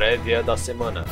prévia da semana.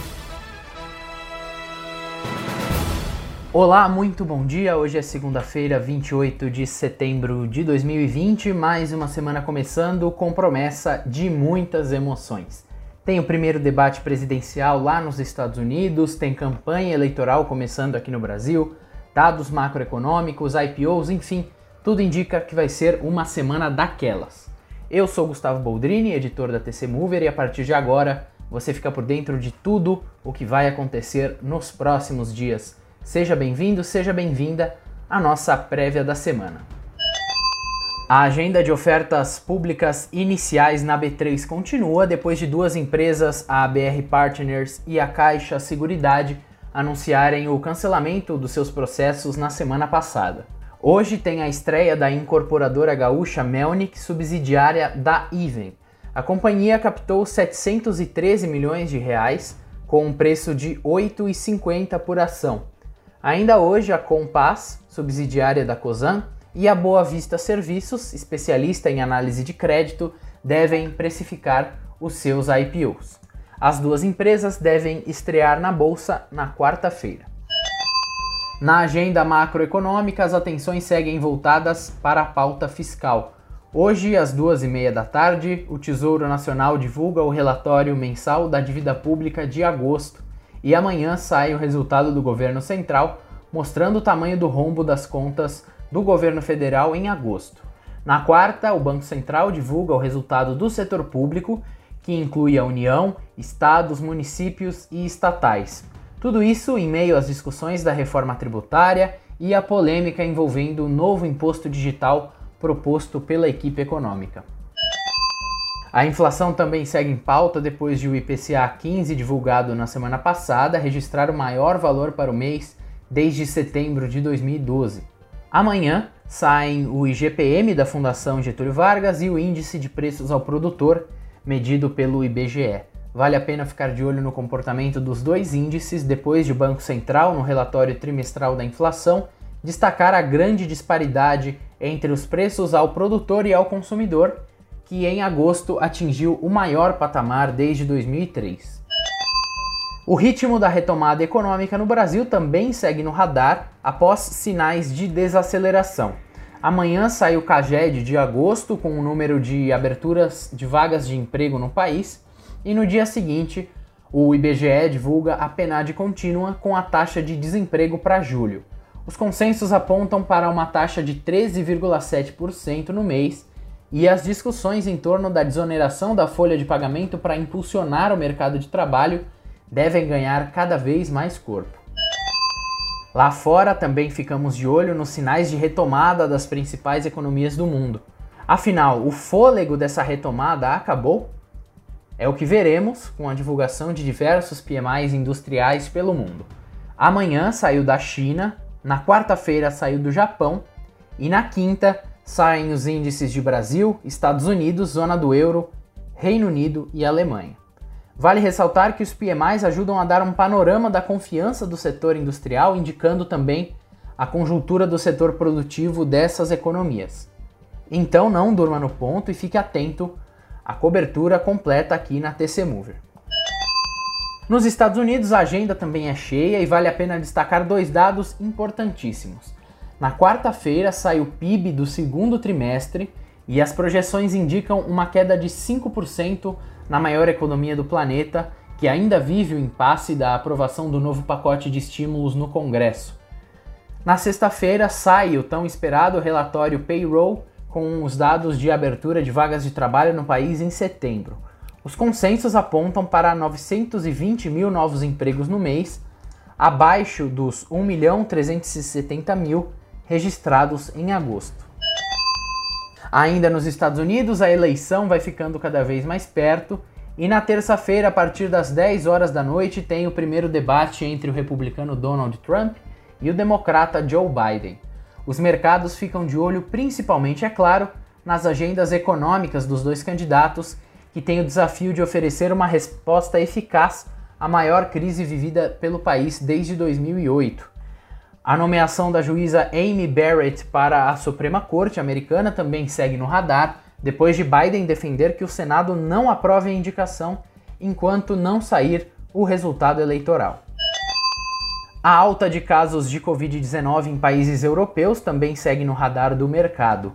Olá, muito bom dia. Hoje é segunda-feira, 28 de setembro de 2020, mais uma semana começando com promessa de muitas emoções. Tem o primeiro debate presidencial lá nos Estados Unidos, tem campanha eleitoral começando aqui no Brasil, dados macroeconômicos, IPOs, enfim, tudo indica que vai ser uma semana daquelas. Eu sou Gustavo Boldrini, editor da TC Mover, e a partir de agora você fica por dentro de tudo o que vai acontecer nos próximos dias Seja bem-vindo, seja bem-vinda à nossa prévia da semana. A agenda de ofertas públicas iniciais na B3 continua depois de duas empresas, a BR Partners e a Caixa Seguridade, anunciarem o cancelamento dos seus processos na semana passada. Hoje tem a estreia da incorporadora gaúcha Melnick, subsidiária da Even. A companhia captou 713 milhões de reais com um preço de R$ 8,50 por ação Ainda hoje, a Compass, subsidiária da Cosan, e a Boa Vista Serviços, especialista em análise de crédito, devem precificar os seus IPOs. As duas empresas devem estrear na bolsa na quarta-feira. Na agenda macroeconômica, as atenções seguem voltadas para a pauta fiscal. Hoje, às duas e meia da tarde, o Tesouro Nacional divulga o relatório mensal da dívida pública de agosto, e amanhã sai o resultado do governo central, mostrando o tamanho do rombo das contas do governo federal em agosto. Na quarta, o Banco Central divulga o resultado do setor público, que inclui a União, estados, municípios e estatais. Tudo isso em meio às discussões da reforma tributária e a polêmica envolvendo o novo imposto digital proposto pela equipe econômica. A inflação também segue em pauta depois de o IPCA 15, divulgado na semana passada, registrar o maior valor para o mês desde setembro de 2012. Amanhã saem o IGPM da Fundação Getúlio Vargas e o Índice de Preços ao Produtor, medido pelo IBGE. Vale a pena ficar de olho no comportamento dos dois índices depois de o Banco Central, no relatório trimestral da inflação, destacar a grande disparidade entre os preços ao produtor e ao consumidor que em agosto atingiu o maior patamar desde 2003. O ritmo da retomada econômica no Brasil também segue no radar após sinais de desaceleração. Amanhã sai o CAGED de agosto com o número de aberturas de vagas de emprego no país e no dia seguinte o IBGE divulga a PNAD contínua com a taxa de desemprego para julho. Os consensos apontam para uma taxa de 13,7% no mês e as discussões em torno da desoneração da folha de pagamento para impulsionar o mercado de trabalho devem ganhar cada vez mais corpo. Lá fora também ficamos de olho nos sinais de retomada das principais economias do mundo. Afinal, o fôlego dessa retomada acabou? É o que veremos com a divulgação de diversos PMIs industriais pelo mundo. Amanhã saiu da China, na quarta-feira saiu do Japão e na quinta saem os índices de Brasil, Estados Unidos, zona do euro, Reino Unido e Alemanha. Vale ressaltar que os PMIs ajudam a dar um panorama da confiança do setor industrial, indicando também a conjuntura do setor produtivo dessas economias. Então não durma no ponto e fique atento à cobertura completa aqui na TC Mover. Nos Estados Unidos a agenda também é cheia e vale a pena destacar dois dados importantíssimos. Na quarta-feira sai o PIB do segundo trimestre e as projeções indicam uma queda de 5% na maior economia do planeta, que ainda vive o impasse da aprovação do novo pacote de estímulos no Congresso. Na sexta-feira sai o tão esperado relatório Payroll com os dados de abertura de vagas de trabalho no país em setembro. Os consensos apontam para 920 mil novos empregos no mês, abaixo dos 1 milhão 370 mil registrados em agosto. Ainda nos Estados Unidos, a eleição vai ficando cada vez mais perto e na terça-feira, a partir das 10 horas da noite, tem o primeiro debate entre o republicano Donald Trump e o democrata Joe Biden. Os mercados ficam de olho principalmente, é claro, nas agendas econômicas dos dois candidatos, que têm o desafio de oferecer uma resposta eficaz à maior crise vivida pelo país desde 2008. A nomeação da juíza Amy Barrett para a Suprema Corte americana também segue no radar, depois de Biden defender que o Senado não aprove a indicação enquanto não sair o resultado eleitoral. A alta de casos de Covid-19 em países europeus também segue no radar do mercado.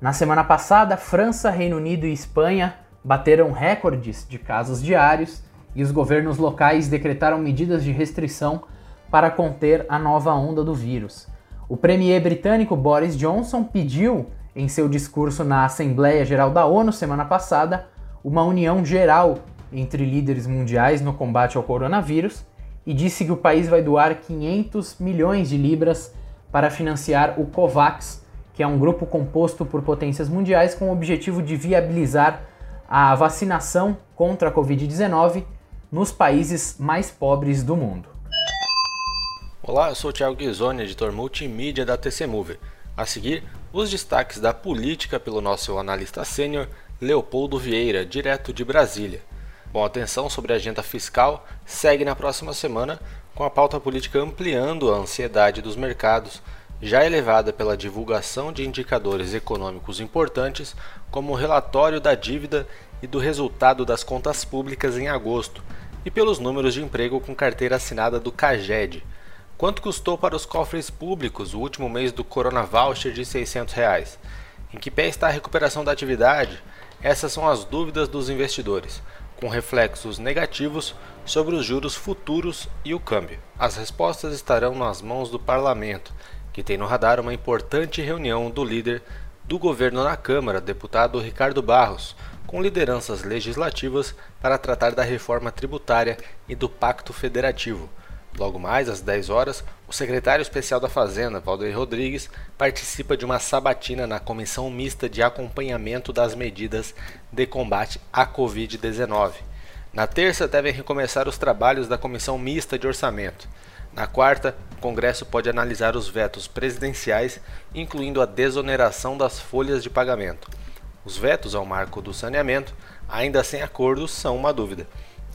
Na semana passada, França, Reino Unido e Espanha bateram recordes de casos diários e os governos locais decretaram medidas de restrição para conter a nova onda do vírus. O premier britânico Boris Johnson pediu, em seu discurso na Assembleia Geral da ONU semana passada, uma união geral entre líderes mundiais no combate ao coronavírus e disse que o país vai doar 500 milhões de libras para financiar o COVAX, que é um grupo composto por potências mundiais com o objetivo de viabilizar a vacinação contra a Covid-19 nos países mais pobres do mundo. Olá, eu sou o Thiago Ghisoni, editor multimídia da TC Mover. A seguir, os destaques da política pelo nosso analista sênior Leopoldo Vieira, direto de Brasília. Bom, atenção sobre a agenda fiscal segue na próxima semana, com a pauta política ampliando a ansiedade dos mercados, já elevada pela divulgação de indicadores econômicos importantes, como o relatório da dívida e do resultado das contas públicas em agosto, e pelos números de emprego com carteira assinada do CAGED. Quanto custou para os cofres públicos o último mês do Corona Voucher de R$ 600? Reais? Em que pé está a recuperação da atividade? Essas são as dúvidas dos investidores com reflexos negativos sobre os juros futuros e o câmbio. As respostas estarão nas mãos do parlamento, que tem no radar uma importante reunião do líder do governo na Câmara, deputado Ricardo Barros, com lideranças legislativas para tratar da reforma tributária e do Pacto Federativo. Logo mais, às 10 horas, o secretário especial da Fazenda, Valdir Rodrigues, participa de uma sabatina na Comissão Mista de Acompanhamento das Medidas de Combate à Covid-19. Na terça, devem recomeçar os trabalhos da Comissão Mista de Orçamento. Na quarta, o Congresso pode analisar os vetos presidenciais, incluindo a desoneração das folhas de pagamento. Os vetos ao marco do saneamento, ainda sem acordo, são uma dúvida.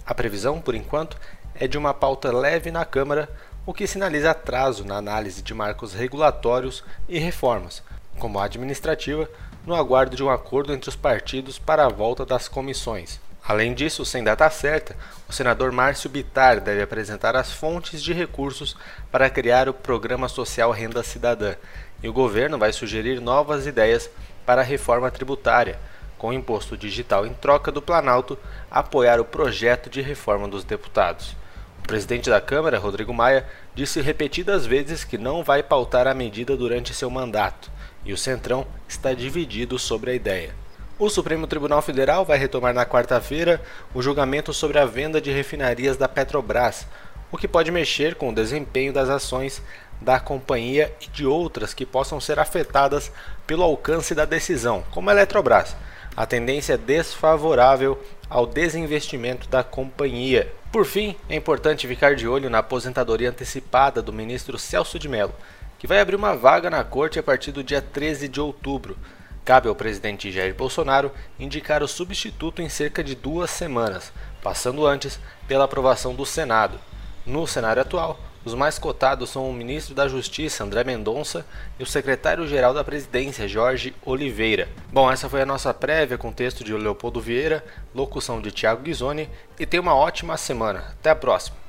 A previsão, por enquanto, é de uma pauta leve na Câmara, o que sinaliza atraso na análise de marcos regulatórios e reformas, como a administrativa, no aguardo de um acordo entre os partidos para a volta das comissões. Além disso, sem data certa, o senador Márcio Bitar deve apresentar as fontes de recursos para criar o Programa Social Renda Cidadã, e o governo vai sugerir novas ideias para a reforma tributária, com o imposto digital em troca do Planalto apoiar o projeto de reforma dos deputados. O presidente da Câmara, Rodrigo Maia, disse repetidas vezes que não vai pautar a medida durante seu mandato, e o Centrão está dividido sobre a ideia. O Supremo Tribunal Federal vai retomar na quarta-feira o julgamento sobre a venda de refinarias da Petrobras, o que pode mexer com o desempenho das ações da companhia e de outras que possam ser afetadas pelo alcance da decisão, como a Eletrobras. A tendência é desfavorável ao desinvestimento da companhia. Por fim, é importante ficar de olho na aposentadoria antecipada do ministro Celso de Mello, que vai abrir uma vaga na corte a partir do dia 13 de outubro. Cabe ao presidente Jair Bolsonaro indicar o substituto em cerca de duas semanas, passando antes pela aprovação do Senado. No cenário atual, os mais cotados são o ministro da Justiça, André Mendonça, e o secretário-geral da Presidência, Jorge Oliveira. Bom, essa foi a nossa prévia com texto de Leopoldo Vieira, locução de Tiago Ghisoni, e tenha uma ótima semana. Até a próxima!